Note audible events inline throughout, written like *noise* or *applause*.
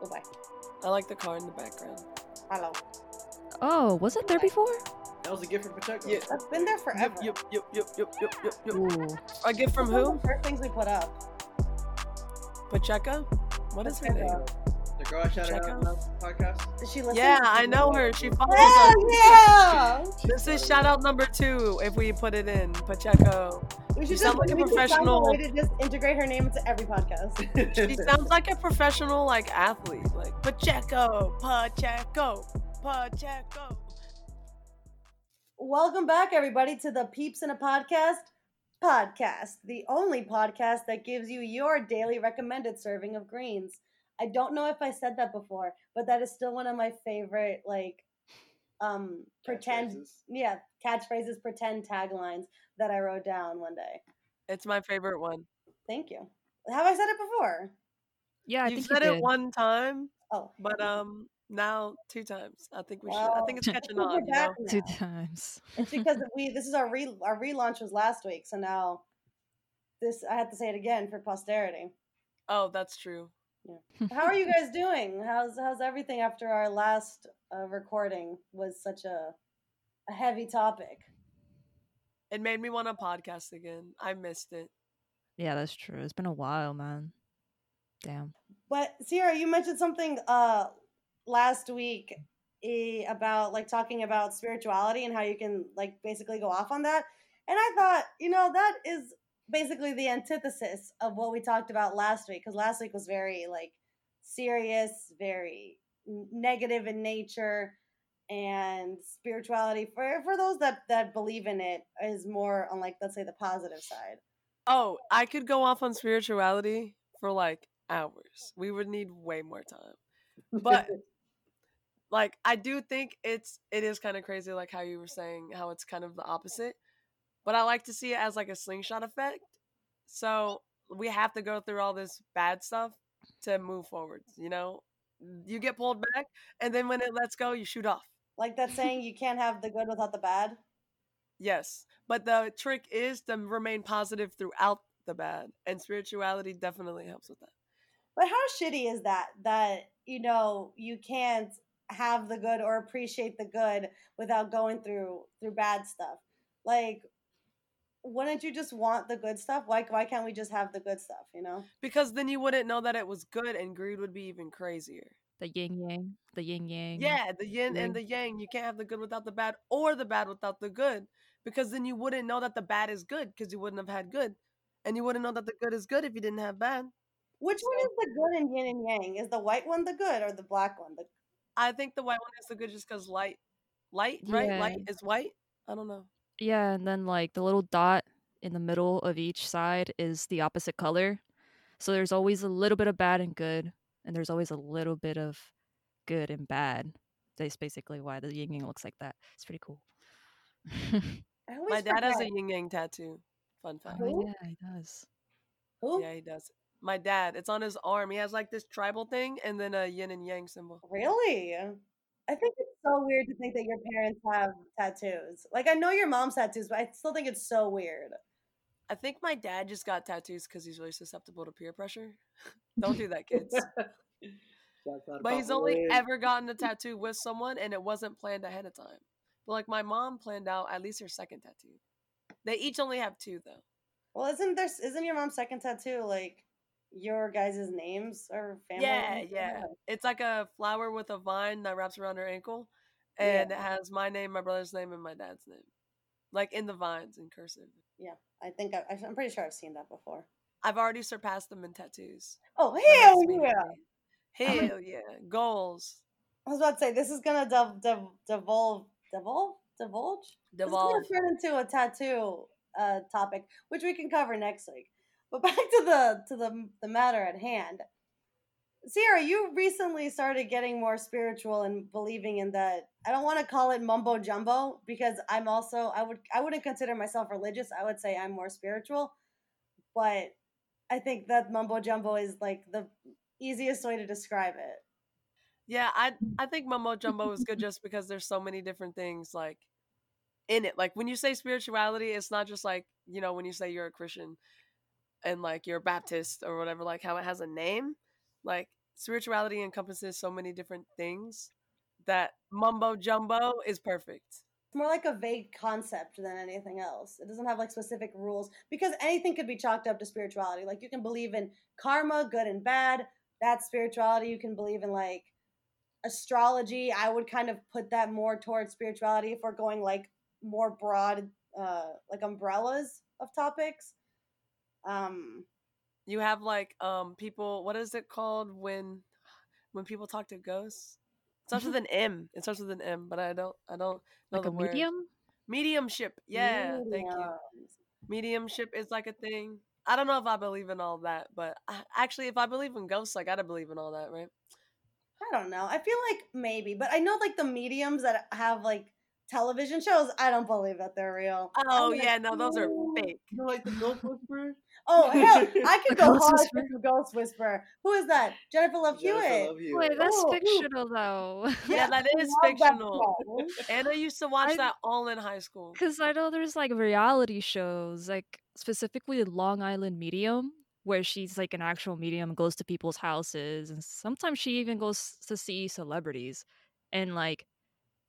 Goodbye. I like the car in the background. Hello. Oh, was it there before? That was a gift from Pacheco. Yeah. That's been there forever. Yep, yep, yep, yep, yep, yep, yep. Ooh. A gift from who? the First things we put up. Pacheco? What is her name? The girl I shouted out on the podcast. Did she listen? Yeah, I know her. She follows Hell us. yeah! This is shout out number two if we put it in. Pacheco. We should sound just like a professional- way to just integrate her name into every podcast. *laughs* She sounds like a professional like athlete. Like Pacheco, Pacheco, Pacheco. Welcome back, everybody, to the Peeps in a Podcast podcast, the only podcast that gives you your daily recommended serving of greens. I don't know if I said that before, but that is still one of my favorite, like, um, pretend, Catchphrases. yeah, catchphrases, pretend taglines that I wrote down one day. It's my favorite one. Thank you. Have I said it before? Yeah, I you think said you it one time, Oh, but um now two times. I think we should. I think it's catching *laughs* we're on. You know? two times. It's because we this is our re our relaunch was last week, so now this I have to say it again for posterity. Oh, that's true. *laughs* How are you guys doing? How's how's everything after our last uh, recording was such a a heavy topic? It made me want to podcast again. I missed it. Yeah, that's true. It's been a while, man. Damn. But Sierra, you mentioned something uh last week eh, about like talking about spirituality and how you can like basically go off on that. And I thought, you know, that is basically the antithesis of what we talked about last week because last week was very like serious, very negative in nature and spirituality for for those that that believe in it is more on like let's say the positive side. Oh, I could go off on spirituality for like hours. We would need way more time. But *laughs* like I do think it's it is kind of crazy like how you were saying how it's kind of the opposite. But I like to see it as like a slingshot effect. So we have to go through all this bad stuff to move forwards, you know? You get pulled back and then when it lets go, you shoot off. like that saying you can't have the good without the bad. Yes. But the trick is to remain positive throughout the bad. And spirituality definitely helps with that. But how shitty is that? That you know you can't have the good or appreciate the good without going through through bad stuff. Like, wouldn't you just want the good stuff? Why why can't we just have the good stuff? You know? Because then you wouldn't know that it was good and greed would be even crazier. The yin yang. The yin yang. Yeah, the yin yang. and the yang. You can't have the good without the bad or the bad without the good. Because then you wouldn't know that the bad is good because you wouldn't have had good. And you wouldn't know that the good is good if you didn't have bad. Which one is the good in yin and yang? Is the white one the good or the black one? The I think the white one is the good just because light. Light, right? Yeah. Light is white? I don't know. Yeah, and then like the little dot in the middle of each side is the opposite color. So there's always a little bit of bad and good, and there's always a little bit of good and bad. That's basically why the yin yang looks like that. It's pretty cool. *laughs* My dad has a yin yang tattoo. Fun fact. oh yeah, he does. Who? Yeah, he does. My dad, it's on his arm. He has like this tribal thing and then a yin and yang symbol. Really? I think it's so weird to think that your parents have tattoos. Like I know your mom's tattoos, but I still think it's so weird. I think my dad just got tattoos because he's really susceptible to peer pressure. *laughs* Don't do that, kids. *laughs* But he's only ever gotten a tattoo with someone and it wasn't planned ahead of time. But like my mom planned out at least her second tattoo. They each only have two though. Well, isn't there isn't your mom's second tattoo like your guys' names or family? Yeah, names? yeah. It's like a flower with a vine that wraps around her ankle. Yeah. And it has my name, my brother's name, and my dad's name. Like in the vines in cursive. Yeah, I think I, I'm pretty sure I've seen that before. I've already surpassed them in tattoos. Oh hell yeah! Hell yeah. Goals. I was about to say this is gonna dev- dev- devolve, devolve, divulge. This is Devolve. gonna turn into a tattoo uh, topic, which we can cover next week. But *laughs* back to the to the the matter at hand. Sierra, you recently started getting more spiritual and believing in that. I don't want to call it mumbo jumbo because I'm also I would I wouldn't consider myself religious. I would say I'm more spiritual, but I think that mumbo jumbo is like the easiest way to describe it. Yeah, I I think Mumbo Jumbo is good just because there's so many different things like in it. Like when you say spirituality, it's not just like, you know, when you say you're a Christian and like you're a Baptist or whatever, like how it has a name. Like spirituality encompasses so many different things that mumbo jumbo is perfect. It's more like a vague concept than anything else. It doesn't have like specific rules because anything could be chalked up to spirituality. Like you can believe in karma, good and bad. That's spirituality. You can believe in like astrology. I would kind of put that more towards spirituality if we're going like more broad, uh, like umbrellas of topics. Um, You have like um people. What is it called when when people talk to ghosts? It starts with *laughs* an M. It starts with an M, but I don't I don't know like the a word. medium. Mediumship. Yeah, thank you. mediums. Mediumship is like a thing. I don't know if I believe in all that, but I, actually, if I believe in ghosts, I gotta believe in all that, right? I don't know. I feel like maybe, but I know like the mediums that have like television shows. I don't believe that they're real. Oh I'm like, yeah, no, those are fake. You know, like the Ghost Whisperer? Oh *laughs* hell, I could go Ghost hard Whisperer? for the Ghost Whisperer. Who is that? Jennifer Love Jennifer Hewitt. Love Hewitt. Wait, that's Ooh, ooh. fictional though. *laughs* Yeah, that I is love that fictional. show. Anna used to watch I- that all in high school. Because I know there's like reality shows, like specifically Long Island Medium, where she's like an actual medium, goes to people's houses, and sometimes she even goes to see celebrities. And like,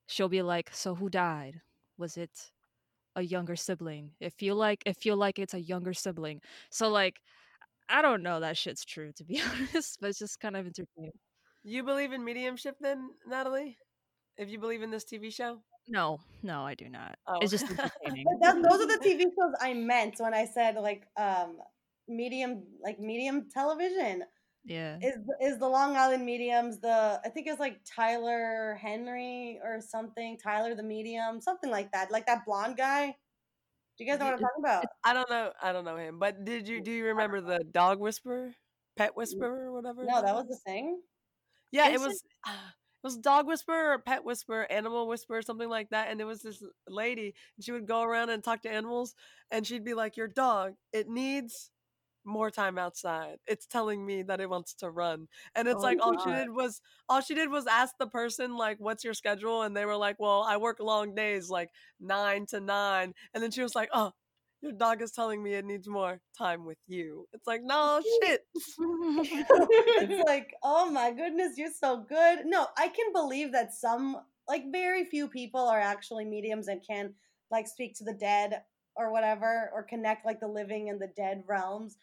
she'll be like, "So who died? Was it a younger sibling? It feel like it feel like it's a younger sibling." So like, I don't know that shit's true to be *laughs* honest, but it's just kind of entertaining. You believe in mediumship then, Natalie? If you believe in this TV show? No, no, I do not. Oh. It's just *laughs* entertaining. But that, those are the TV shows I meant when I said like um medium like medium television yeah. is is the Long Island mediums the I think it's like Tyler Henry or something Tyler the medium something like that like that blonde guy. Do you guys know what I'm talking about? I don't know. I don't know him. But did you do you remember the dog whisperer, pet whisperer, or whatever? No, that was the thing. Yeah, it was. *sighs* It was dog whisperer or pet whisperer, animal whisperer, something like that. And there was this lady, and she would go around and talk to animals, and she'd be like, "Your dog, it needs more time outside. It's telling me that it wants to run." And it's Oh like all she did was all she did was ask the person like, "What's your schedule?" And they were like, "Well, I work long days, like nine to nine. And then she was like, "Oh." Your dog is telling me it needs more time with you. It's like, no shit. *laughs* it's *laughs* like, oh my goodness, you're so good. No, I can believe that some, like, very few people are actually mediums and can, like, speak to the dead or whatever, or connect, like, the living and the dead realms.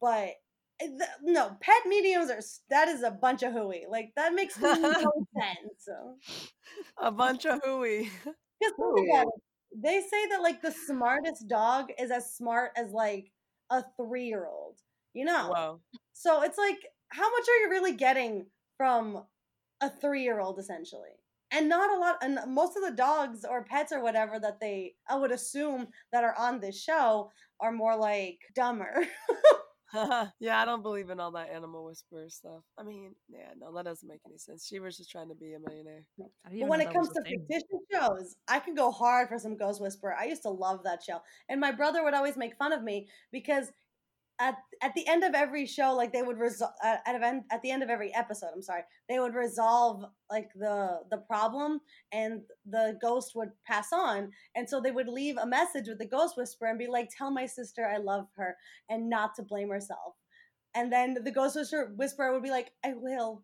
But eh, th- no, pet mediums are, that is a bunch of hooey. Like, that makes no *laughs* sense. A bunch of hooey. *laughs* Just think about it. They say that, like, the smartest dog is as smart as, like, a three year old. You know? Whoa. So it's like, how much are you really getting from a three year old essentially? And not a lot, and most of the dogs or pets or whatever that they, I would assume, that are on this show are more like dumber. *laughs* *laughs* yeah, I don't believe in all that animal whisperer stuff. I mean, yeah, no, that doesn't make any sense. She was just trying to be a millionaire. But when it comes to thing. fictitious shows, I can go hard for some Ghost Whisperer. I used to love that show. And my brother would always make fun of me because at at the end of every show, like they would resolve uh, at, at, event- at the end of every episode, I'm sorry, they would resolve like the the problem and the ghost would pass on. And so they would leave a message with the Ghost Whisperer and be like, "Tell my sister I love her and not to blame herself." And then the Ghost Whisperer would be like, "I will."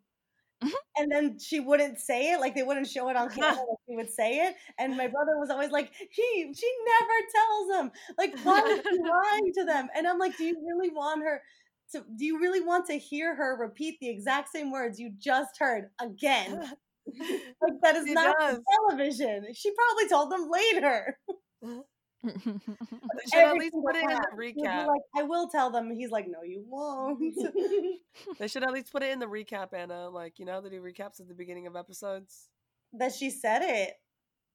Mm-hmm. and then she wouldn't say it like they wouldn't show it on camera *laughs* like she would say it and my brother was always like she she never tells them like why is she *laughs* lying to them? And i'm like do you really want her to do you really want to hear her repeat the exact same words you just heard again? *laughs* Like that is She not television. She probably told them later. They *laughs* should at least put it in the recap. like i will tell them he's like no you won't *laughs* *laughs* They should at least put it in the recap, Anna. Like, you know, they do recaps at the beginning of episodes. that she said it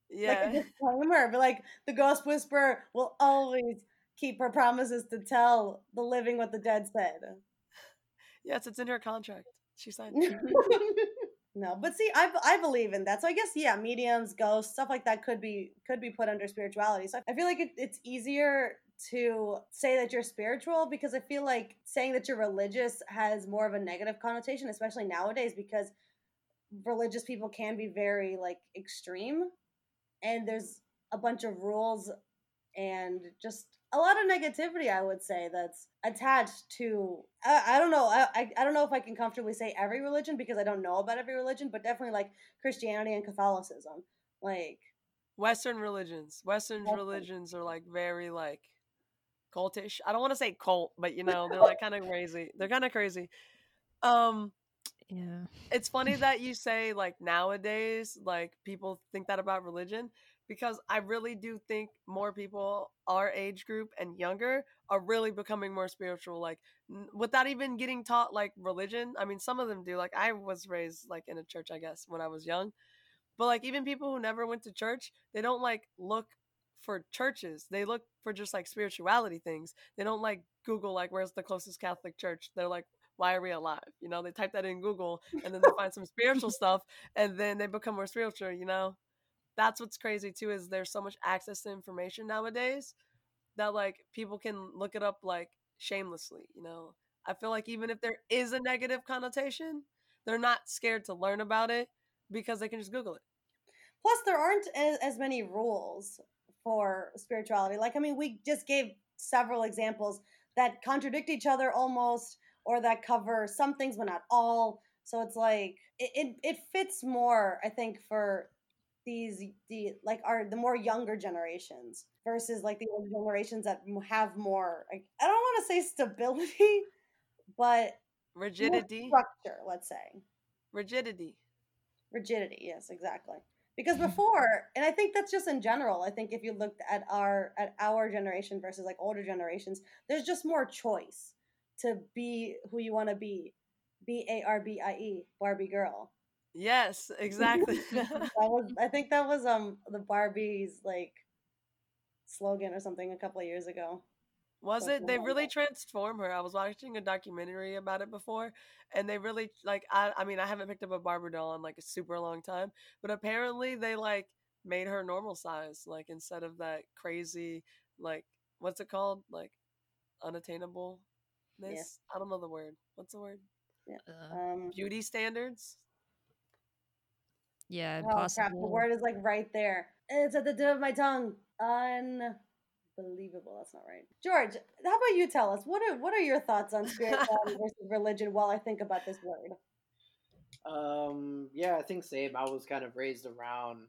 like Yeah. a disclaimer, but like the ghost whisperer will always keep her promises to tell the living what the dead said. yes, it's in her contract. She signed it. No, but see, I I believe in that. So I guess yeah, mediums, ghosts, stuff like that could be could be put under spirituality. So I feel like it, it's easier to say that you're spiritual because I feel like saying that you're religious has more of a negative connotation, especially nowadays because religious people can be very like extreme and there's a bunch of rules and just a lot of negativity i would say that's attached to i, I don't know I, I i don't know if i can comfortably say every religion because i don't know about every religion but definitely like christianity and catholicism like Western religions. Western Western. religions are like very like cultish. I don't want to say cult, but you know, they're *laughs* like kind of crazy. They're kind of crazy. Um Yeah. it's funny that you say like nowadays like people think that about religion because I really do think more people our age group and younger are really becoming more spiritual like n- without even getting taught like religion. I mean some of them do like I was raised like in a church I guess when I was young. But like even people who never went to church, they don't like look for churches. They look for just like spirituality things. They don't like Google like where's the closest Catholic church. They're like why are we alive? You know, they type that in Google and then they find some spiritual *laughs* stuff and then they become more spiritual, you know? That's what's crazy too is there's so much access to information nowadays that like people can look it up like shamelessly, you know? I feel like even if there is a negative connotation, they're not scared to learn about it because they can just Google it. plus there aren't as, many rules for spirituality like i mean we just gave several examples that contradict each other almost or that cover some things but not all so it's like it, it, it fits more i think for these the like are the more younger generations versus like the older generations that have more like i don't want to say stability *laughs* but Rigidity. structure let's say Rigidity. rigidity yes exactly because *laughs* before and i think that's just in general i think if you looked at our at our generation versus like older generations there's just more choice to be who you want to be b-a-r-b-i-e barbie girl Yes, exactly. *laughs* that *laughs* was i think that was um the barbie's like slogan or something a couple of years ago Was Something it? They like really that. transform her. I was watching a documentary about it before, and they really like. I, I mean, I haven't picked up a Barbie doll in like a super long time, but apparently they like made her normal size, like instead of that crazy, like what's it called, like unattainable. This I don't know the word. What's the word? Uh, um Beauty standards. Yeah, oh crap the word is like right there. It's at the tip of my tongue. Unbelievable that's not right. George how about you tell us what are what are your thoughts on spirituality *laughs* versus religion while i think about this word? Um, yeah, I think same. I was kind of raised around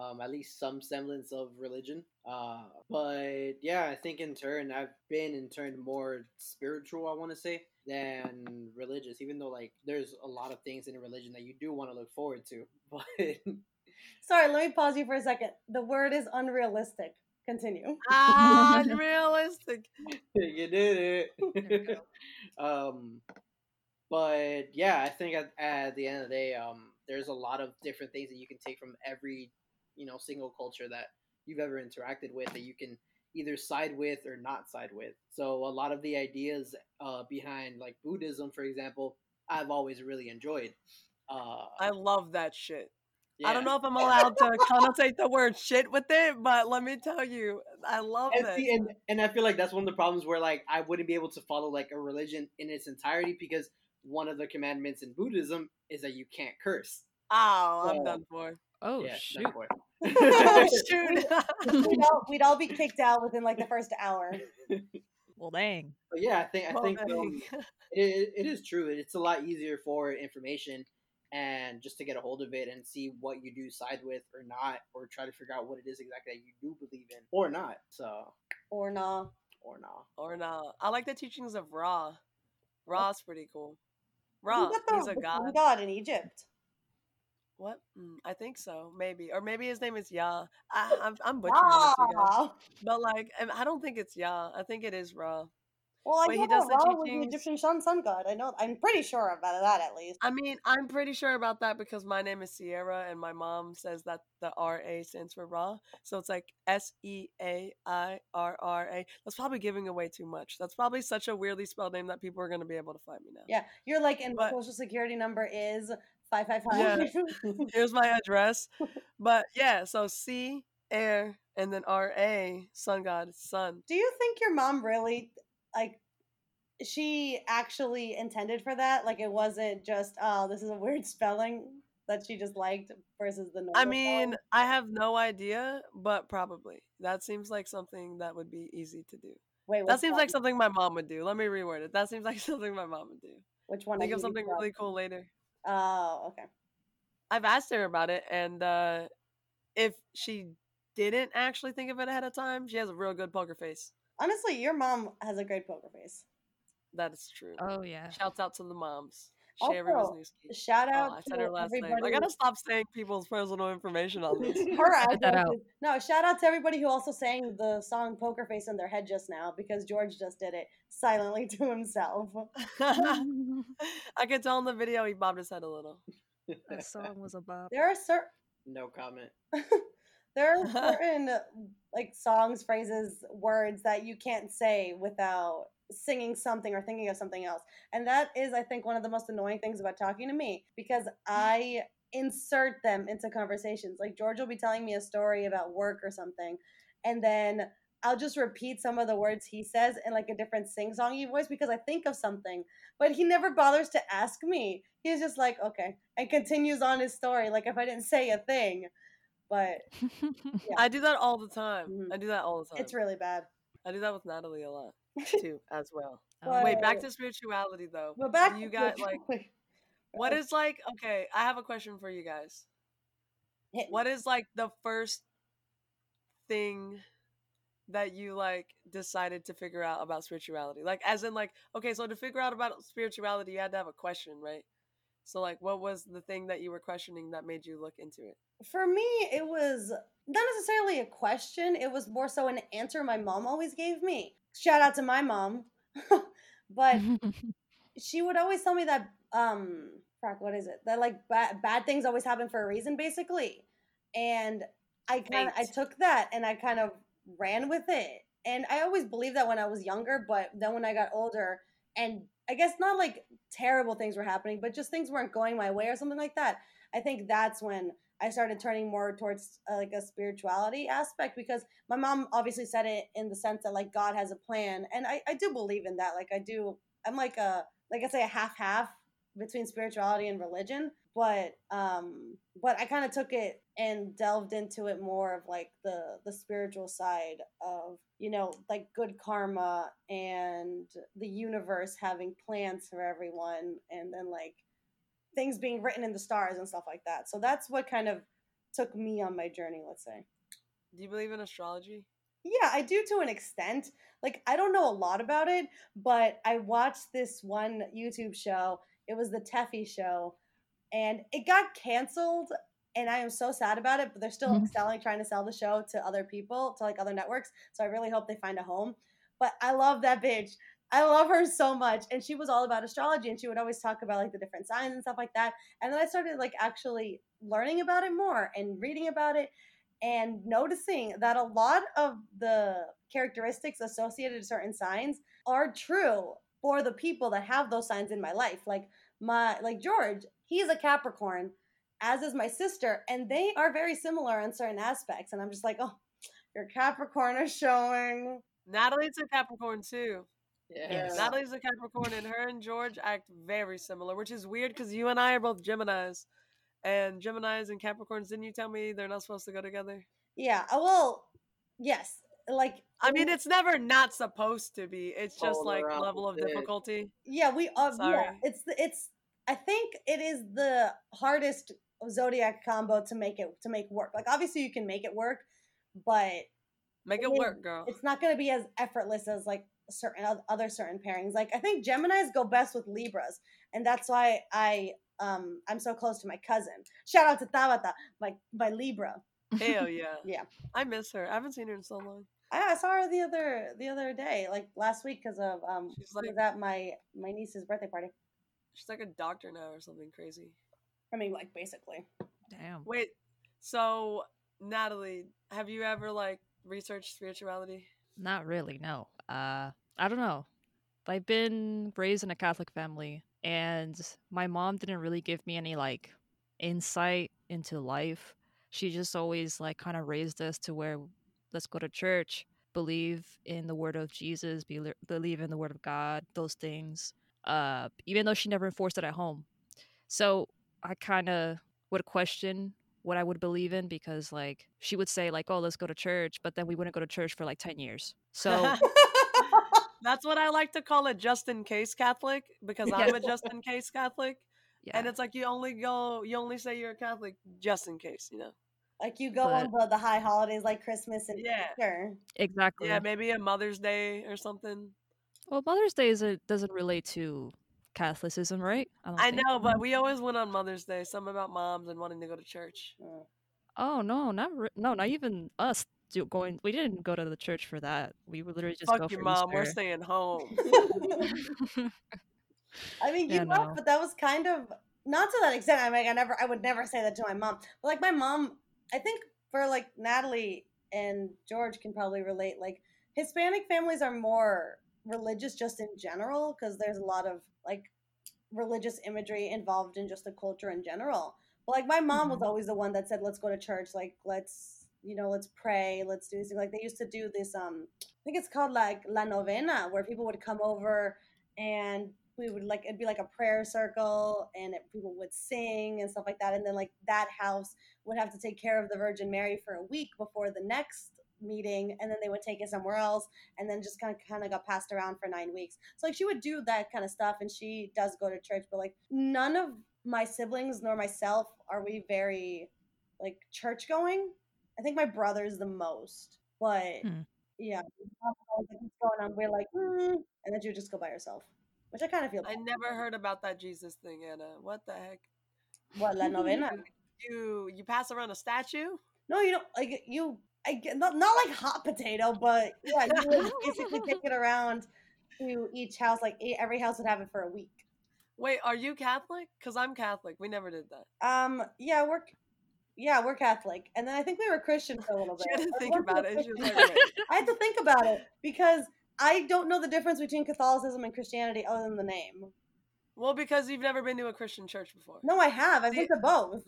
um, at least some semblance of religion. Uh, but yeah, I think in turn I've been in turn more spiritual. I want to say than religious. Even though like there's a lot of things in a religion that you do want to look forward to, *laughs* but Sorry, let me pause you for a second. The word is unrealistic. Continue. *laughs* Unrealistic. *laughs* you did it. um, but yeah, I think at, at the end of the day, um, there's a lot of different things that you can take from every, you know, single culture that you've ever interacted with that you can either side with or not side with. So a lot of the ideas uh, behind like Buddhism, for example, I've always really enjoyed. Uh, I love that shit. I don't know if I'm allowed to connotate the word shit with it, but let me tell you, I love and, see, and and I feel like that's one of the problems where like I wouldn't be able to follow like a religion in its entirety because one of the commandments in Buddhism is that you can't curse. Oh, I'm done for. Oh yeah, shoot! *laughs* Oh, shoot. *laughs* We'd all, we'd all be kicked out within like the first hour. *laughs* Well, dang. but yeah, I think I Well, think um, it, it is true. It's a lot easier for information and just to get a hold of it and see what you do side with or not, or try to figure out what it is exactly that you do believe in or not. So Or nah. or not. or no. I like the teachings of Ra. Ra's pretty cool. Who Ra, he's a god. god in Egypt. What? Mm, I think so. Maybe, or maybe his name is Yah. I, I'm, I'm butchering this, you guys. But like, I I don't think it's Yah. I think it is Ra. Well, I know he does the Ra was the Egyptian sun, sun god. I know. I'm pretty sure about that at least. I mean, I'm pretty sure about that because my name is Sierra and my mom says that the R A stands for Ra. So it's like S E A I R R A. That's probably giving away too much. That's probably such a weirdly spelled name that people are going to be able to find me now. Yeah, you're like, and But- social security number is five five five. Yeah. Here's my address. *laughs* But yeah, so C, air, and then R A, sun god, sun. Do you think your mom really like? She actually intended for that. Like it wasn't just, oh, this is a weird spelling that she just liked versus the normal I mean? I have no idea, but probably that seems like something that would be easy to do. Wait, That seems like something my mom would do. Let me reword it. That seems like *laughs* something my mom would do. Which one? Think of something really cool later. Oh, okay. I've asked her about it, and uh, if she didn't actually think of it ahead of time, she has a real good poker face. Honestly, your mom has a great poker face. That is true. Oh yeah. Shouts out to the moms. Sherry Also, Wisniewski. Shout Oh, out I to said her last name. everybody. I gotta stop saying people's personal information on this. *laughs* her Edit that out. No, shout out to everybody who also sang the song "Poker Face" in their head just now because George just did it silently *laughs* to himself. *laughs* I could tell in the video he bobbed his head a little. that song was a bop. There are certain no comment. there are certain like songs, phrases, words that you can't say without singing something or thinking of something else. And that is, I think, one of the most annoying things about talking to me because I insert them into conversations. Like George will be telling me a story about work or something, and then I'll just repeat some of the words he says in like a different sing-songy voice because I think of something, but he never bothers to ask me. He's just like, okay, and continues on his story like if I didn't say a thing. But *laughs* Yeah. I do that all the time. Mhm. I do that all the time. it's really bad. I do that with Natalie a lot too, as well. Oh, Wait, back uh to spirituality though. But back you got like *laughs* what is like okay, I have a question for you guys. What is like the first thing that you like decided to figure out about spirituality? Like as in like okay, so to figure out about spirituality you had to have a question, right? So like what was the thing that you were questioning that made you look into it? For me, it was not necessarily a question. It was more so an answer my mom always gave me. Shout out to my mom. *laughs* but *laughs* she would always tell me that um what is it? That like bad bad things always happen for a reason, basically. And I kind of I took that and I kind of ran with it. And I always believed that when I was younger, but then when I got older, and I guess not like terrible things were happening, but just things weren't going my way or something like that. I think that's when I started turning more towards uh, like a spirituality aspect because my mom obviously said it in the sense that like God has a plan, and I, I do believe in that. Like I do, I'm like a like I say a half half between spirituality and religion, but um, but I kind of took it and delved into it more of like the the spiritual side of you know like good karma and the universe having plans for everyone, and then like things being written in the stars and stuff like that. So that's what kind of took me on my journey, let's say. Do you believe in astrology? Yeah, I do to an extent. Like I don't know a lot about it, but I watched this one YouTube show. It was the Teffy show, and it got canceled. And I am so sad about it. But they're still Mhm. selling, trying to sell the show to other people, to like other networks. So I really hope they find a home. But I love that bitch. I love her so much. And she was all about astrology, and she would always talk about like the different signs and stuff like that. And then I started like actually learning about it more and reading about it and noticing that a lot of the characteristics associated to certain signs are true for the people that have those signs in my life like my like george he's a capricorn as is my sister and they are very similar in certain aspects and i'm just like oh your capricorn is showing Natalie's a Capricorn too. Yeah. Yes. Natalie's a Capricorn, and her and George act very similar, which is weird because you and I are both Geminis, and Geminis and Capricorns. Didn't you tell me they're not supposed to go together? yeah uh, well yes like I mean, it's never not supposed to be. It's just like level of difficulty. Yeah, we uh, yeah, Sorry. it's it's I think it is the hardest zodiac combo to make it to make work. Like obviously you can make it work, but Make It it work, girl. it's not going to be as effortless as like certain other certain pairings. Like I think Geminis go best with Libras, and that's why I um I'm so close to my cousin. Shout out to Tabata, my my Libra. *laughs* Hell *laughs* yeah. Yeah. I miss her. I haven't seen her in so long. I, I saw her the other the other day, like last week, because of um She's like- at my my niece's birthday party. She's like a doctor now or something crazy. I mean, like basically. Damn. Wait, so Natalie, have you ever like researched spirituality? Not really, no. Uh I don't know. I've been raised in a Catholic family and my mom didn't really give me any like insight into life. She just always like kind of raised us to where let's go to church, believe in the word of Jesus, be, believe in the word of God, those things. Uh even though she never enforced it at home. So I kind of would question what I would believe in because like she would say like, "Oh, let's go to church," but then we wouldn't go to church for like 10 years. So, *laughs* That's what I like to call a just in case Catholic because I'm a just in case Catholic. yeah. And it's like you only go, you only say you're a Catholic just in case, you know? like you go But- on the, the high holidays like Christmas and Yeah. Easter. exactly. Yeah, maybe a Mother's Day or something. Well, Mother's Day is a, doesn't relate to Catholicism, right? don't I know, but we always went on Mother's Day. Some about moms and wanting to go to church. Uh, Oh no, not re- no, not even us do going. We didn't go to the church for that. We would literally just go Fuck you, for mom. We're staying home. *laughs* I mean, you Yeah, know, no. but that was kind of not to that extent. I mean, I never, I would never say that to my mom. But like my mom, I think for like Natalie and George can probably relate. Like Hispanic families are more religious just in general because there's a lot of like religious imagery involved in just the culture in general. But like my mom was Mhm. always the one that said, "Let's go to church. Like let's." You know, let's pray. Let's do this. Like they used to do this. Um, I think it's called like la novena, where people would come over and we would like it'd be like a prayer circle and it, people would sing and stuff like that and then like that house would have to take care of the virgin mary for a week before the next meeting and then they would take it somewhere else and then just kind of kind of got passed around for nine weeks so like she would do that kind of stuff and she does go to church but like none of my siblings nor myself are we very like church going i think my brother's the most but Hmm. yeah what's going on we're like mm, and then you just go by yourself which I kind of feel. I bad never heard about that Jesus thing, Anna. What the heck? what la *laughs* novena. You you pass around a statue? No, you don't like you. I get not not like hot potato, but yeah, you would basically take it *laughs* around to each house. Like every house would have it for a week. Wait, are you Catholic? Because I'm Catholic. We never did that. Um, yeah, we're yeah we're Catholic, and then I think we were Christian for a little bit. She had to think about it. She was Christian- like. I had to think about it because I don't know the difference between Catholicism and Christianity other than the name. Well, because you've never been to a Christian church before. No, I have. I've been to both.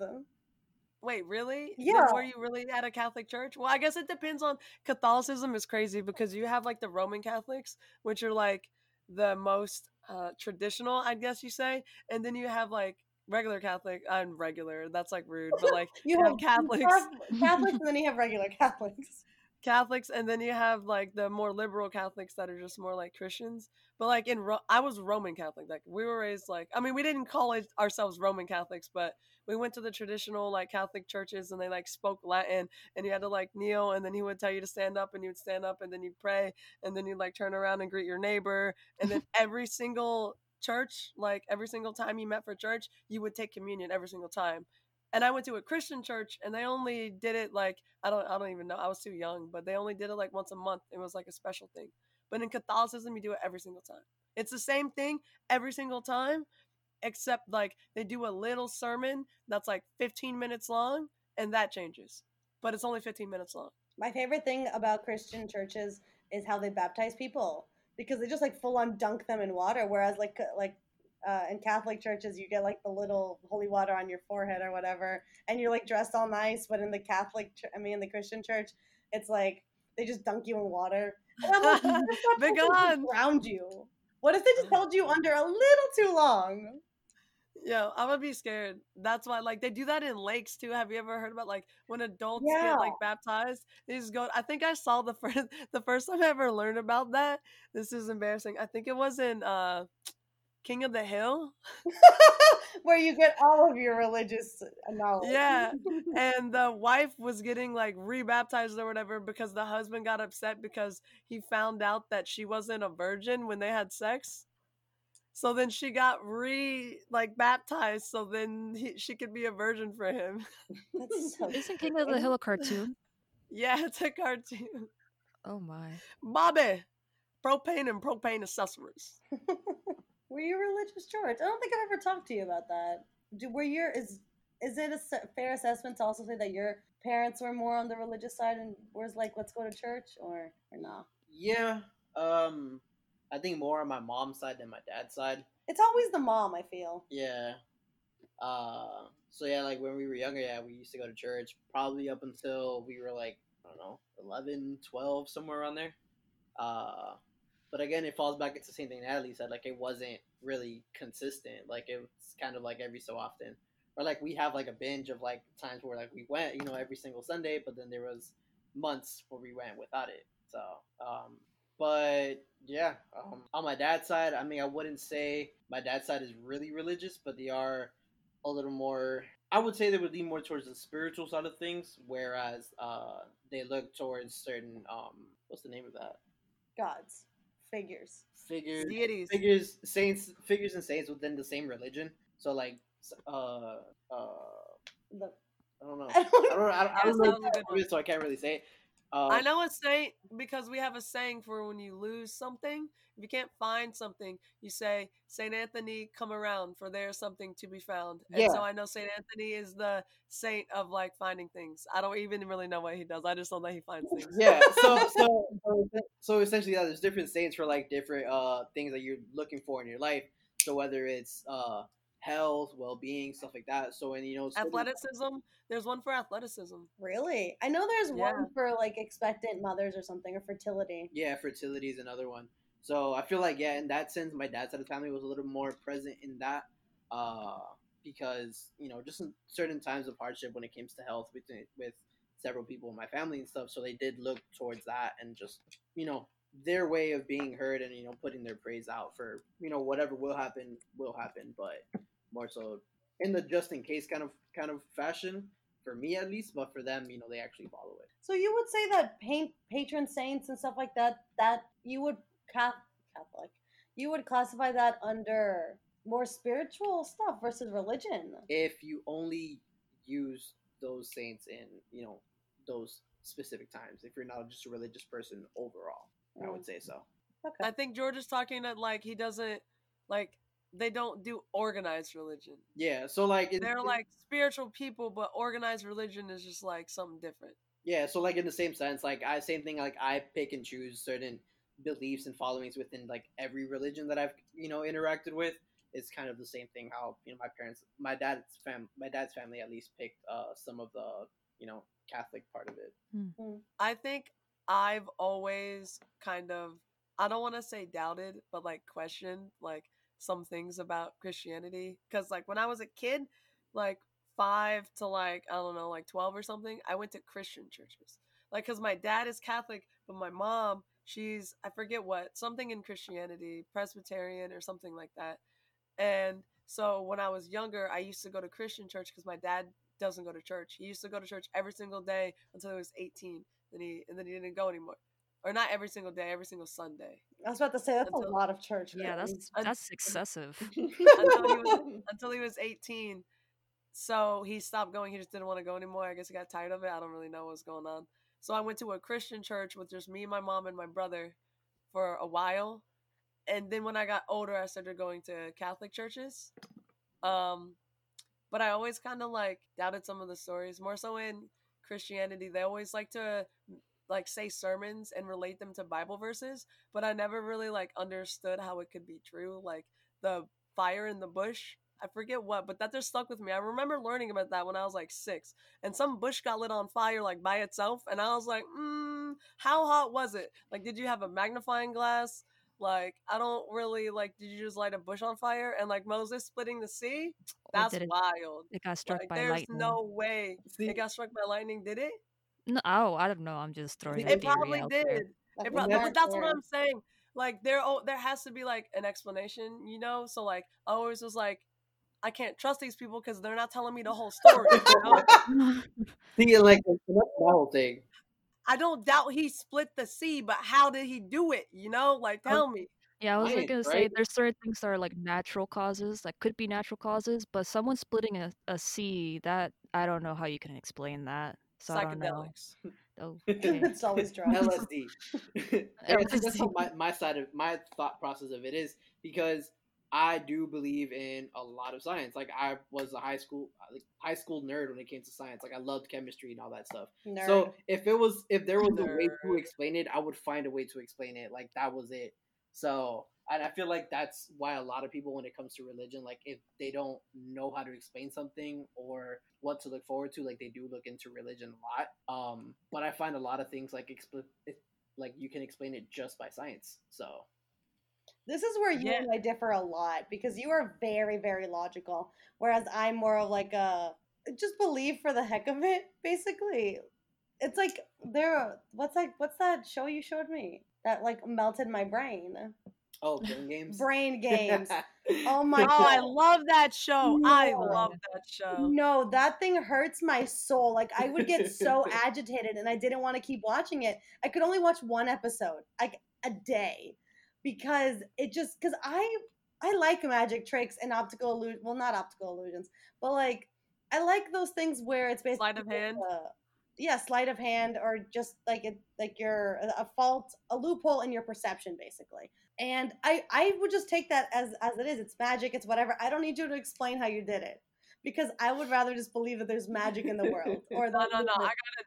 Wait, really? Then Yeah. were you really at a Catholic church? Well, I guess it depends on Catholicism is crazy because you have like the Roman Catholics, which are like the most uh, traditional, I guess you say, and then you have like regular Catholic. I'm regular. That's like rude, but like You You have Catholics. Catholics, Catholics, and then you have regular Catholics. *laughs* Catholics, and then you have like the more liberal Catholics that are just more like Christians. But like in Ro- I was Roman Catholic. Like we were raised like I mean we didn't call it ourselves Roman Catholics, but we went to the traditional like Catholic churches and they like spoke Latin and you had to like kneel and then he would tell you to stand up and you would stand up and then you'd pray and then you'd like turn around and greet your neighbor and then every single church like every single time you met for church you would take communion every single time. And I went to a Christian church and they only did it like I don't I don't even know I was too young but they only did it like once a month. It was like a special thing. But in Catholicism you do it every single time. It's the same thing every single time except like they do a little sermon that's like 15 minutes long and that changes. But it's only 15 minutes long. My favorite thing about Christian churches is how they baptize people because they just like full on dunk them in water. Whereas like like uh, in Catholic churches, you get like the little holy water on your forehead or whatever, and you're like dressed all nice. But in the Catholic, ch- I mean, in the Christian church, it's like they just dunk you in water. And I'm like, what if that Big person just on. drowned you? What if they just held you under a little too long? Yeah, I would be scared. That's why, like, they do that in lakes too. Have you ever heard about like when adults Yeah. get like baptized? They just go. I think I saw the *laughs* first the first time I ever learned about that. This is embarrassing. I think it was in uh King of the Hill. *laughs* Where you get all of your religious knowledge. Yeah, *laughs* and the wife was getting like rebaptized or whatever because the husband got upset because he found out that she wasn't a virgin when they had sex. So then she got re like baptized so then he, she could be a virgin for him. That's so *laughs* Isn't King of the Hill a cartoon? Yeah, it's a cartoon. Oh my. Bobby, propane and propane accessories. *laughs* Were you religious, George? I don't think I've ever talked to you about that. Do, were your is is it a fair assessment to also say that your parents were more on the religious side and was like, let's go to church, or or no? Yeah. Um, I think more on my mom's side than my dad's side. It's always the mom. I feel. Yeah. Uh, so yeah, like when we were younger, yeah, we used to go to church probably up until we were like, I don't know, 11, 12, somewhere around there. Uh, but again, it falls back into the same thing Natalie said. Like it wasn't really consistent. Like it was kind of like every so often. or like we have like a binge of like times where like we went, you know, every single Sunday, but then there was months where we went without it. So, um, but yeah, um, on my dad's side, I mean, I wouldn't say my dad's side is really religious, but they are a little more. I would say they would lean more towards the spiritual side of things, whereas uh, they look towards certain um, what's the name of that Gods, figures. figures, Deities. figures, saints, figures, and saints within the same religion. So like, uh, uh, The, I don't know. I *laughs* I don't- don't know. I don't, I don't know, was a good one. so I can't really say it. Uh, I know a saint because we have a saying for when you lose something. If you can't find something, you say, Saint Anthony, come around, for there is something to be found. And Yeah. so I know Saint Anthony is the saint of like finding things. I don't even really know what he does. I just know that he finds *laughs* things. yeah so *laughs* so so, so essentially yeah, there's different saints for like different uh things that you're looking for in your life so whether it's uh health well-being stuff like that so and you know certain- Athleticism. There's one for athleticism. really? I know there's Yeah. one for like expectant mothers or something or fertility. yeah fertility is another one so i feel like yeah in that sense my dad's side of the family was a little more present in that uh because you know just in certain times of hardship when it comes to health with with several people in my family and stuff so they did look towards that and just you know their way of being heard and you know putting their praise out for you know whatever will happen will happen but more so in the just in case kind of kind of fashion for me at least but for them you know they actually follow it So you would say that paint patron saints and stuff like that that you would Catholic you would classify that under more spiritual stuff versus religion. if you only use those saints in you know those specific times if you're not just a religious person overall i would mm. say so Okay. I think George is talking that like he doesn't like they don't do organized religion. yeah so like it- They're it- like spiritual people, but organized religion is just like something different. yeah so like in the same sense like i same thing like i pick and choose certain beliefs and followings within like every religion that i've you know interacted with it's kind of the same thing how you know my parents my dad's fam my dad's family at least picked uh some of the you know catholic part of it I think I've always kind of I don't want to say doubted, but like questioned like some things about Christianity cuz like when I was a kid, like 5 to like I don't know, like 12 or something, I went to Christian churches. Like cuz my dad is Catholic, but my mom, she's I forget what, something in Christianity, Presbyterian or something like that. And so when I was younger, I used to go to Christian church cuz my dad doesn't go to church. He used to go to church every single day until he was 18. Then he and then he didn't go anymore. Or not every single day, every single Sunday. I was about to say that's a lot of church. Yeah, that's that's excessive. Until he was *laughs* until he was 18. So he stopped going. He just didn't want to go anymore. I guess he got tired of it. I don't really know what's going on. So I went to a Christian church with just me, my mom, and my brother for a while. And then when I got older, I started going to Catholic churches. Um, but I always kind of like doubted some of the stories. More so in Christianity, they always like to like say sermons and relate them to Bible verses, but I never really like understood how it could be true. Like the fire in the bush. I forget what, but that just stuck with me. I remember learning about that when I was like six, and some bush got lit on fire like by itself, and I was like, mm, how hot was it? Like, did you have a magnifying glass? Like, I don't really like. Did you just light a bush on fire? And like Moses splitting the sea? That's it, wild. it got struck Like, by there's lightning? There's no way See, it got struck by lightning. Did it? No, oh, I don't know. I'm just throwing It probably out did. there. It That's but that's what. I'm saying. Like there, oh, there has to be like an explanation, you know. So like, I always was like, I can't trust these people because they're not telling me the whole story. You know? *laughs* see like that's the whole thing I don't doubt he split the sea, but how did he do it? You know, like tell me. Yeah, I was like gonna say there's certain things that are like natural causes that could be natural causes, but someone splitting a, a sea that I don't know how you can explain that. So I don't know. Psychedelics. *laughs* Oh, *laughs* okay. it's always drugs. LSD. And that's, that's how my, my side of my thought process of it is because I do believe in a lot of science. Like I was a high school uh, like high school nerd when it came to science. Like I loved chemistry and all that stuff. Nerd. So if it was if there was a way to explain it, I would find a way to explain it. Like that was it. So and I feel like that's why a lot of people when it comes to religion, like if they don't know how to explain something or what to look forward to, like they do look into religion a lot. Um, but I find a lot of things like expl- it- like you can explain it just by science. So This is where you Yeah. and I differ a lot because you are very, very logical, whereas I'm more of like a just believe for the heck of it. Basically, it's like there. What's that? What's that show you showed me that like melted my brain? Oh, brain games. Brain games. Oh *laughs* my oh, I love that show. I love that show. No, that thing hurts my soul. Like I would get so *laughs* agitated and I didn't want to keep watching it. I could only watch one episode like a day because it just cuz I I like magic tricks and optical illusion, well not optical illusions, but like I like those things where it's basically Sleight of hand? a- yeah, sleight of hand or just like it like your a fault, a loophole in your perception basically. And I I would just take that as as it is. It's magic, it's whatever. I don't need you to explain how you did it because I would rather just believe that there's magic in the world *laughs* or No, no, no. I gotta.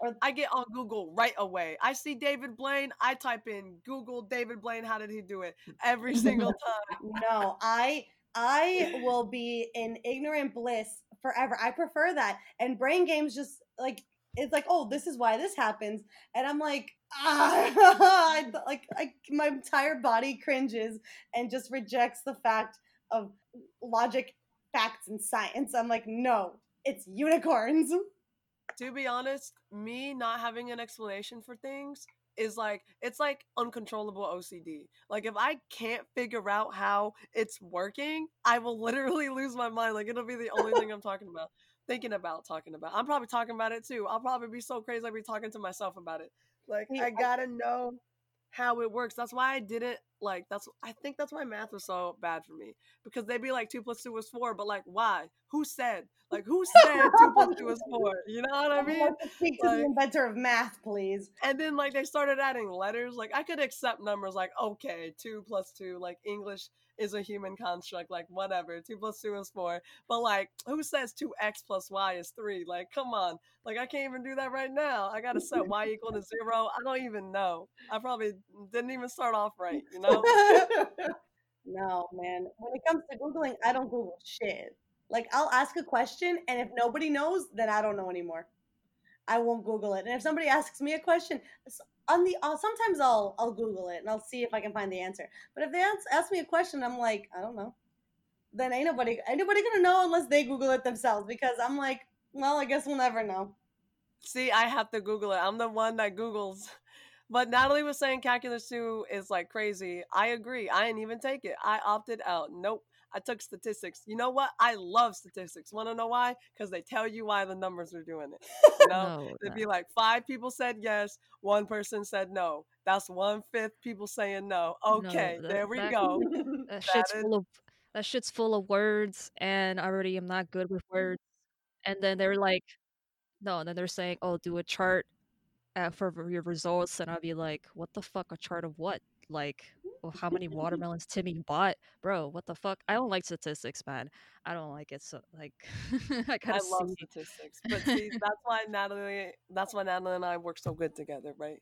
Or- I get on Google right away. I see David Blaine. I type in Google David Blaine. How did he do it? Every single *laughs* time. no, I I will be in ignorant bliss forever. I prefer that. And brain games just like it's like, oh, this is why this happens, and I'm like, ah, *laughs* like I, my entire body cringes and just rejects the fact of logic, facts, and science. I'm like, no, it's unicorns. *laughs* to be honest, me not having an explanation for things is like it's like uncontrollable OCD. Like if I can't figure out how it's working, I will *laughs* literally lose my mind. Like it'll be the only thing I'm talking about, thinking about, talking about. I'm probably talking about it too. I'll probably be so crazy I'll be talking to myself about it. Like I gotta know how it works. That's why I didn't like that's I think that's why math was so bad for me. Because they'd be like two plus two is four, but like why? Who said? Like who said two plus two is four? *laughs* You know what I mean? to speak to Like- the inventor of math, please. And then like they started adding letters. Like I could accept numbers like okay, two plus two, like English is a human construct, like whatever. Two plus two is four. But like who says two X plus Y is three? Like, come on. Like I can't even do that right now. I gotta set Y equal to zero. I don't even know. I probably didn't even start off right, you know? *laughs* No, man. When it comes to Googling, I don't Google shit. Like, I'll ask a question, and if nobody knows, then I don't know anymore. I won't Google it. And if somebody asks me a question, on the uh, sometimes I'll I'll Google it and I'll see if I can find the answer. But if they ask, ask me a question, I'm like, I don't know. Then ain't nobody ain't nobody gonna know unless they Google it themselves. Because I'm like, well, I guess we'll never know. See, I have to Google it. I'm the one that Googles. *laughs* But Natalie was saying calculus two is like crazy. I agree. I didn't even take it. I opted out. Nope. I took statistics. You know what? I love statistics. Want to know why? Because they tell you why the numbers are doing it. You *laughs* know, No, it'd no. be like five people said yes, one person said no. That's one fifth people saying no. Okay, that- there we that- go. *laughs* That shit's is- full of that shit's full of words, and I already am not good with words. And then they're like, no, and then they're saying, oh, do a chart uh, for your results, and I'll be like, what the fuck, a chart of what? Like, well, how many watermelons Timmy bought, bro? What the fuck? I don't like statistics, man. I don't like it. So like, *laughs* I I love statistics, but *laughs* see, that's why Natalie. That's why Natalie and I work so good together, right?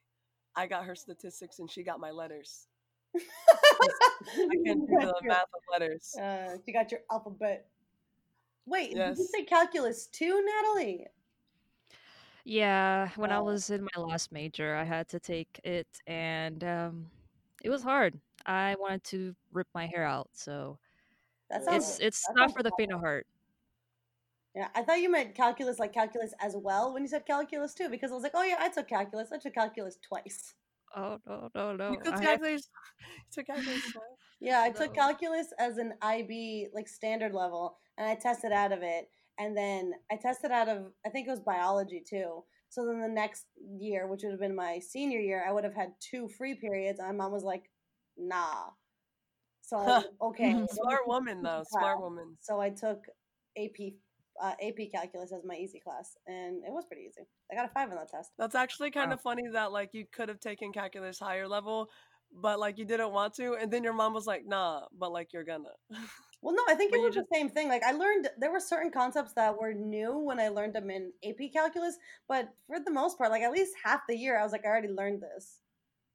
I got her statistics and she got my letters. *laughs* I can do the math of letters. Uh, you got your alphabet. Wait, did you say calculus too, Natalie? Yeah, when I Oh. was in my last major, I had to take it, and um, it was hard. I wanted to rip my hair out, so that's It's- it's not for the faint of heart. Yeah, I thought you meant calculus, like calculus as well when you said calculus too, because I was like, oh yeah, I took calculus. I took calculus twice. Oh no no no! You took I have- calculus. You took calculus. twice? *laughs* Yeah, I took calculus as an IB like standard level, and I tested out of it, and then I tested out of I think it was biology too. So then the next year, which would have been my senior year, I would have had two free periods. And my mom was like, "Nah." So I was okay, Smart woman though. easy *laughs* Smart woman. So I took AP uh, AP calculus as my easy class, and it was pretty easy. I got a five on that test. That's actually kind Wow. of funny that like you could have taken calculus higher level, but like you didn't want to, and then your mom was like, "Nah," but like you're gonna. *laughs* Well, no, I think it you was the same thing. Like I learned there were certain concepts that were new when I learned them in AP calculus, but for the most part, like at least half the year, I was like, I already learned this.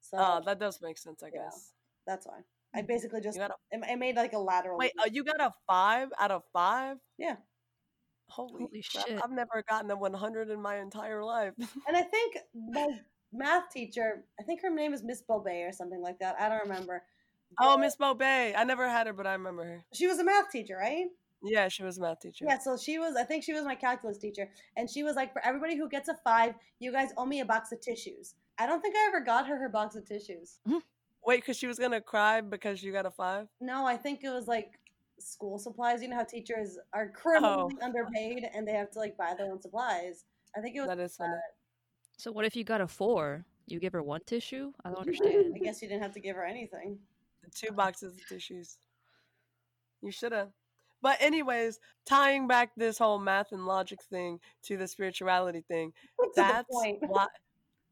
So Oh, that does make sense, I Yeah. guess. that's why I basically just You got a, I I made like a lateral. wait, leap. uh, you got a five out of five? Yeah. Holy, Holy crap, shit. I've never gotten a 100 in my entire life. and I think *laughs* my math teacher, I think her name is Miss Bobet or something like that. I don't remember. Oh, Miss Bobay. I never had her, but I remember her. She was a math teacher, right? Yeah, she was a math teacher. Yeah, so she was, I think she was my calculus teacher. And she was like, for everybody who gets a five, you guys owe me a box of tissues. I don't think I ever got her her box of tissues. Hmm. Wait, because she was gonna cry because you got a five. No, I think it was like school supplies. You know how teachers are criminally Oh. underpaid and they have to like buy their own supplies. I think it was. That is funny. So what if you got a four? You give her one tissue? I don't *laughs* understand. I guess you didn't have to give her anything. Two boxes of tissues. You should have. But anyways, tying back this whole math and logic thing to the spirituality thing, To the that's *laughs* why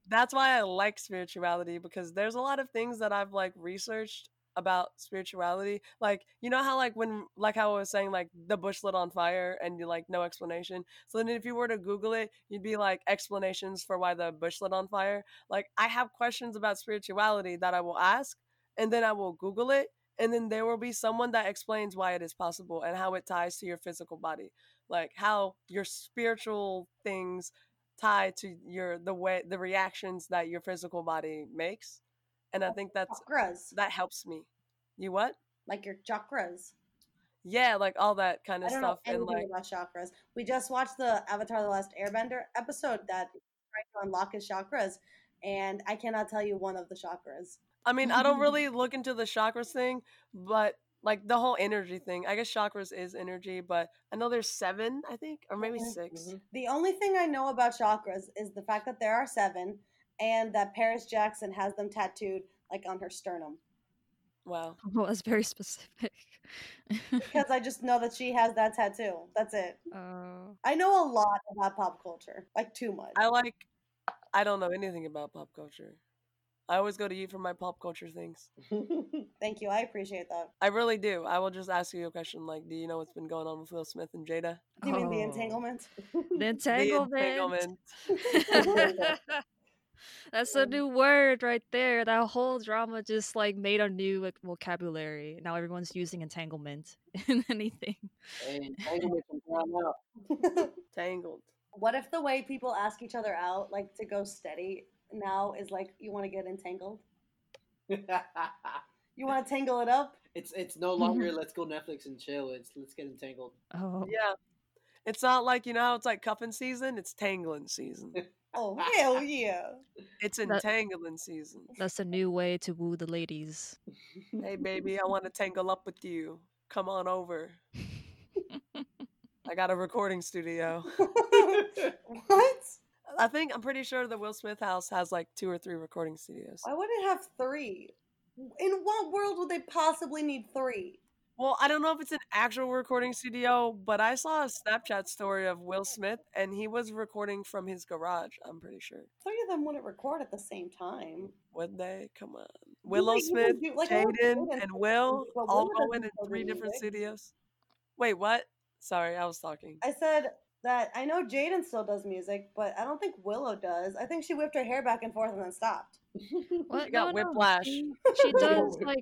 that's why I like spirituality because there's a lot of things that I've like researched about spirituality. Like, you know how like when like how I was saying like the bush lit on fire and you like no explanation. So then if you were to Google it, you'd be like explanations for why the bush lit on fire. Like I have questions about spirituality that I will ask and then I will Google it and then there will be someone that explains why it is possible and how it ties to your physical body. Like how your spiritual things tie to your the way the reactions that your physical body makes. And I oh, think that's chakras, that helps me. You what? like your chakras. Yeah, like all that kind I of stuff. And like about chakras. We just watched the Avatar: The Last Airbender episode that trying to unlock his chakras, and I cannot tell you one of the chakras. I mean, I don't *laughs* really look into the chakras thing, but like the whole energy thing. I guess chakras is energy, but I know there's seven, I think, or maybe Mhm, 6 mhm. The only thing I know about chakras is the fact that there are seven, and that Paris Jackson has them tattooed like on her sternum. Wow. *laughs* Well, that's very specific. Because I just know that she has that tattoo. That's it. Oh. I know a lot about pop culture, like too much. I like I don't know anything about pop culture. I always go to you for my pop culture things. *laughs* Thank you. I appreciate that. I really do. I will just ask you a question like, do you know what's been going on with Will Smith and Jada? Do you mean the Oh. entanglement? The *laughs* entanglement. entanglement. *laughs* That's a Um, new word right there. That whole drama just like made a new like, vocabulary. Now everyone's using entanglement in anything. And entanglement from ground out. Tangled. what if the way people ask each other out, like to go steady, now is like you want to get entangled? *laughs* You want to tangle it up? it's it's no longer mm-hmm. let's go Netflix and chill. It's let's get entangled. Oh, Yeah. It's not like, you know how it's like cuffing season? It's tangling season. *laughs* Oh hell yeah! It's That- entangling season. that's a new way to woo the ladies. Hey baby, I want to tangle up with you. Come on over. *laughs* I got a recording studio. what? I think I'm pretty sure the Will Smith house has like two or three recording studios. Why would it have three? In what world would they possibly need three? Well, I don't know if it's an actual recording studio, but I saw a Snapchat story of Will Smith and he was recording from his garage, I'm pretty sure. Three of them wouldn't record at the same time. Would they? Come on. Willow Smith, do- like, Jaden, and Will all go in three different music. studios. Wait, what? Sorry, I was talking. I said that I know Jaden still does music, but I don't think Willow does. I think she whipped her hair back and forth and then stopped. *laughs* What? She got No, no, whiplash. She, *laughs* she does like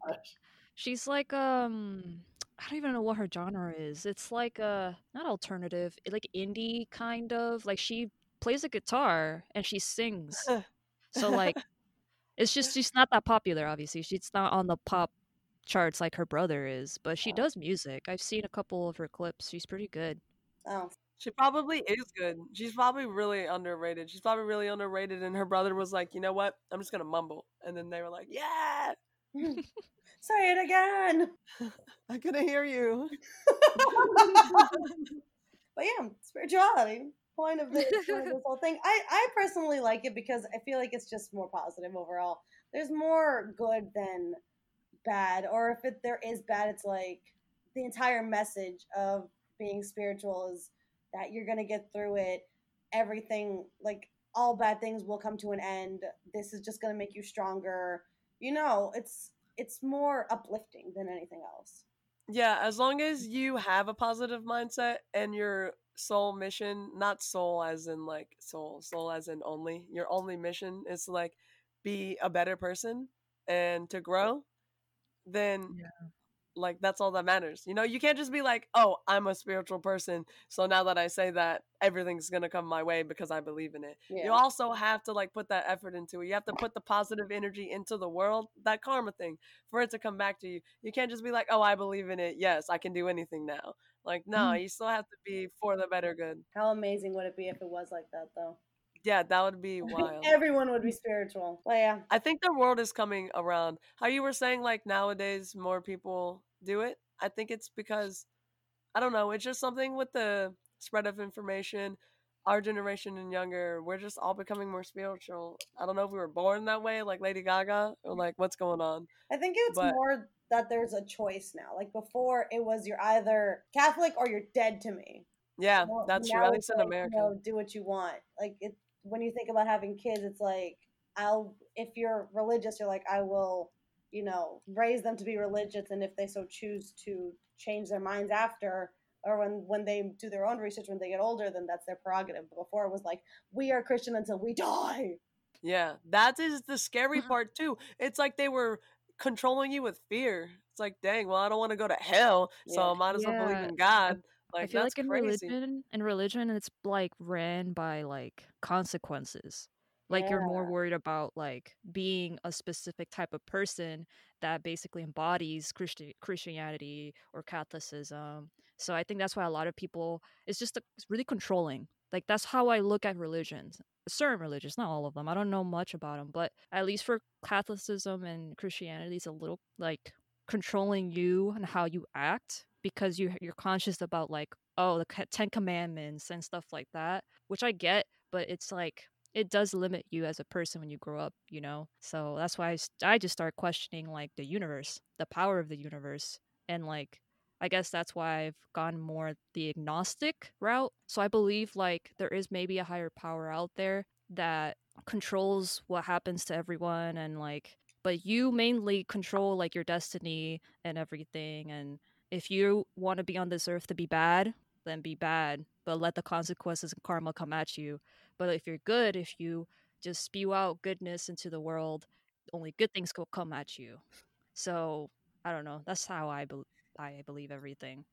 she's like um I don't even know what her genre is. It's like uh not alternative, like indie kind of. Like she plays a guitar and she sings. *laughs* So like it's just she's not that popular obviously. She's not on the pop charts like her brother is, but she does music. I've seen a couple of her clips. She's pretty good. Oh, She probably is good. She's probably really underrated. She's probably really underrated. And her brother was like, you know what? I'm just going to mumble. And then they were like, yeah, *laughs* *laughs* say it again. *laughs* I couldn't hear you. but yeah, spirituality. Point of this, point of this whole thing. I, I personally like it because I feel like it's just more positive overall. There's more good than bad, or if it, there is bad, it's like the entire message of being spiritual is that you're gonna get through it. Everything, like all bad things, will come to an end. This is just gonna make you stronger. You know, it's it's more uplifting than anything else. Yeah, as long as you have a positive mindset and your soul mission, not soul as in like soul, soul as in only, your only mission is to like be a better person and to grow, then Yeah. Like that's all that matters. You know, you can't just be like, "Oh, I'm a spiritual person, so now that I say that, everything's going to come my way because I believe in it." Yeah. You also have to like put that effort into it. You have to put the positive energy into the world, that karma thing, for it to come back to you. You can't just be like, "Oh, I believe in it. Yes, I can do anything now." Like, no, Mhm. you still have to be for the better good. How amazing would it be if it was like that, though? Yeah, that would be *laughs* wild. Everyone would be spiritual. Well, yeah. I think the world is coming around. How you were saying, like nowadays, more people do it. I think it's because I don't know. It's just something with the spread of information. Our generation and younger, we're just all becoming more spiritual. I don't know if we were born that way, like Lady Gaga, or like what's going on. I think it's But- more that there's a choice now. Like before, it was you're either Catholic or you're dead to me. Yeah, that's true. At least in America. You know, do what you want. Like it when you think about having kids, it's like I'll if you're religious, you're like I will, you know, raise them to be religious, and if they so choose to change their minds after. Or when, when they do their own research when they get older, then that's their prerogative. But before it was like, we are Christian until we die. Yeah, that is the scary Mm-hmm. Mhm. part too. It's like they were controlling you with fear. It's like, dang, well, I don't want to go to hell, so I might as well believe in God. Like I feel like in crazy. religion, in religion, it's like ran by like consequences. Like you're more worried about like being a specific type of person that basically embodies Christi- Christianity or Catholicism. So I think that's why a lot of people it's just a, it's really controlling. Like that's how I look at religions. Certain religions, not all of them. I don't know much about them, but at least for Catholicism and Christianity, it's a little like controlling you and how you act because you you're conscious about like oh the 10 commandments and stuff like that which i get but it's like it does limit you as a person when you grow up you know? So that's why I just start questioning like the universe the power of the universe and like i guess that's why i've gone more the agnostic route. So i believe like there is maybe a higher power out there that controls what happens to everyone and like but you mainly control like your destiny and everything and if you want to be on this earth to be bad then be bad but let the consequences and karma come at you but if you're good if you just spew out goodness into the world only good things will come at you so i don't know that's how i, bel I believe everything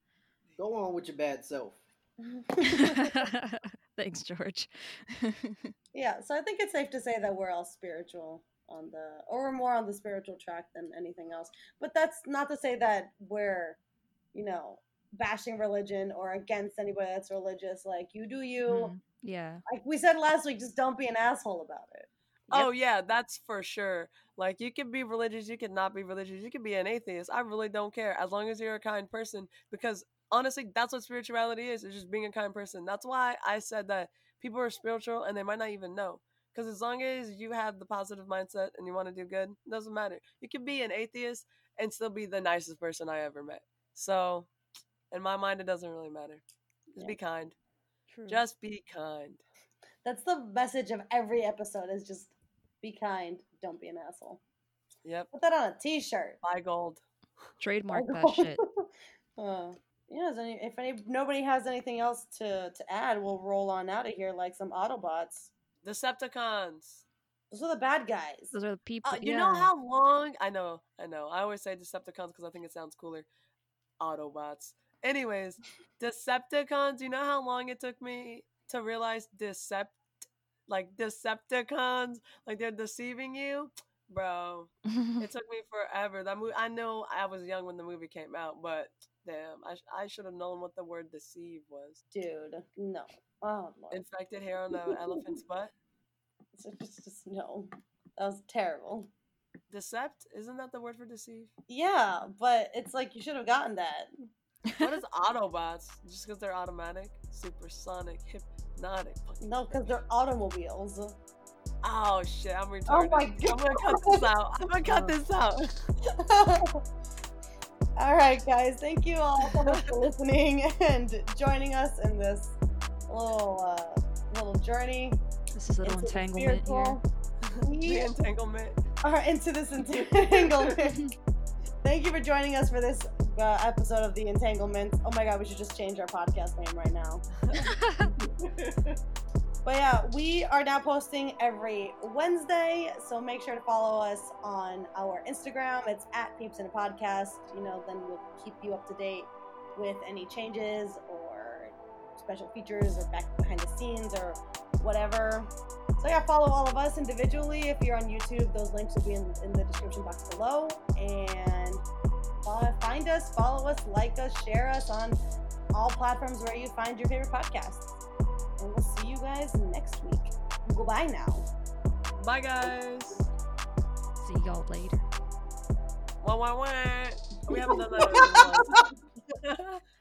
Go on with your bad self. *laughs* thanks george *laughs* Yeah, so I think it's safe to say that we're all spiritual on the, or we're more on the spiritual track than anything else. But that's not to say that we're, you know, bashing religion or against anybody that's religious. Like, you do you. Mhm. yeah Like we said last week, just don't be an asshole about it. Oh yeah, that's for sure. Like you can be religious, you can not be religious, you can be an atheist. I really don't care as long as you're a kind person. Because honestly, that's what spirituality is. It's just being a kind person. That's why I said that people are spiritual and they might not even know. Because as long as you have the positive mindset and you want to do good, it doesn't matter. You can be an atheist and still be the nicest person I ever met. So, in my mind, it doesn't really matter. Just Yeah. be kind. True. Just be kind. That's the message of every episode is just be kind, don't be an asshole. Yep. Put that on a t-shirt. Buy gold. trademark that shit *laughs* Uh, yeah, is any, if any nobody has anything else to, to add, we'll roll on out of here like some Autobots. Decepticons. Those are the bad guys. those are the people Uh, you yeah. know how long? I know, I know. I always say Decepticons because I think it sounds cooler. Autobots. Anyways, Decepticons. You know how long it took me to realize Decept, like Decepticons, like they're deceiving you, bro. It *laughs* took me forever. That movie. I know I was young when the movie came out, but damn, I, sh- I should have known what the word deceive was. Dude, no. Oh, Lord. Infected hair on the elephant's butt. *laughs* It's just, just no. That was terrible. Decept? Isn't that the word for deceive? Yeah, but it's like you should have gotten that. What is *laughs* Autobots? Just because they're automatic, supersonic, hypnotic. No, because they're automobiles. Oh shit, I'm retarded. Oh my god I'm gonna cut this out. I'm gonna cut *laughs* this out. *laughs* all right, guys. Thank you all so much for listening and joining us in this little uh, little journey this is a little into entanglement here the entanglement. Or into this entanglement. Thank you for joining us for this uh, episode of the entanglement. Oh my god, we should just change our podcast name right now. *laughs* But yeah, we are now posting every Wednesday, so make sure to follow us on our Instagram. It's at Peeps in a Podcast. You know, then we'll keep you up to date with any changes or special features or back behind the scenes or whatever. So yeah, follow all of us individually. If you're on YouTube, those links will be in, in the description box below. And uh, find us, follow us, like us, share us on all platforms where you find your favorite podcasts. And we'll see you guys next week. Goodbye now. Bye, guys. See y'all later. Wah, wah, wah. We haven't done that. in a *laughs* while. *laughs*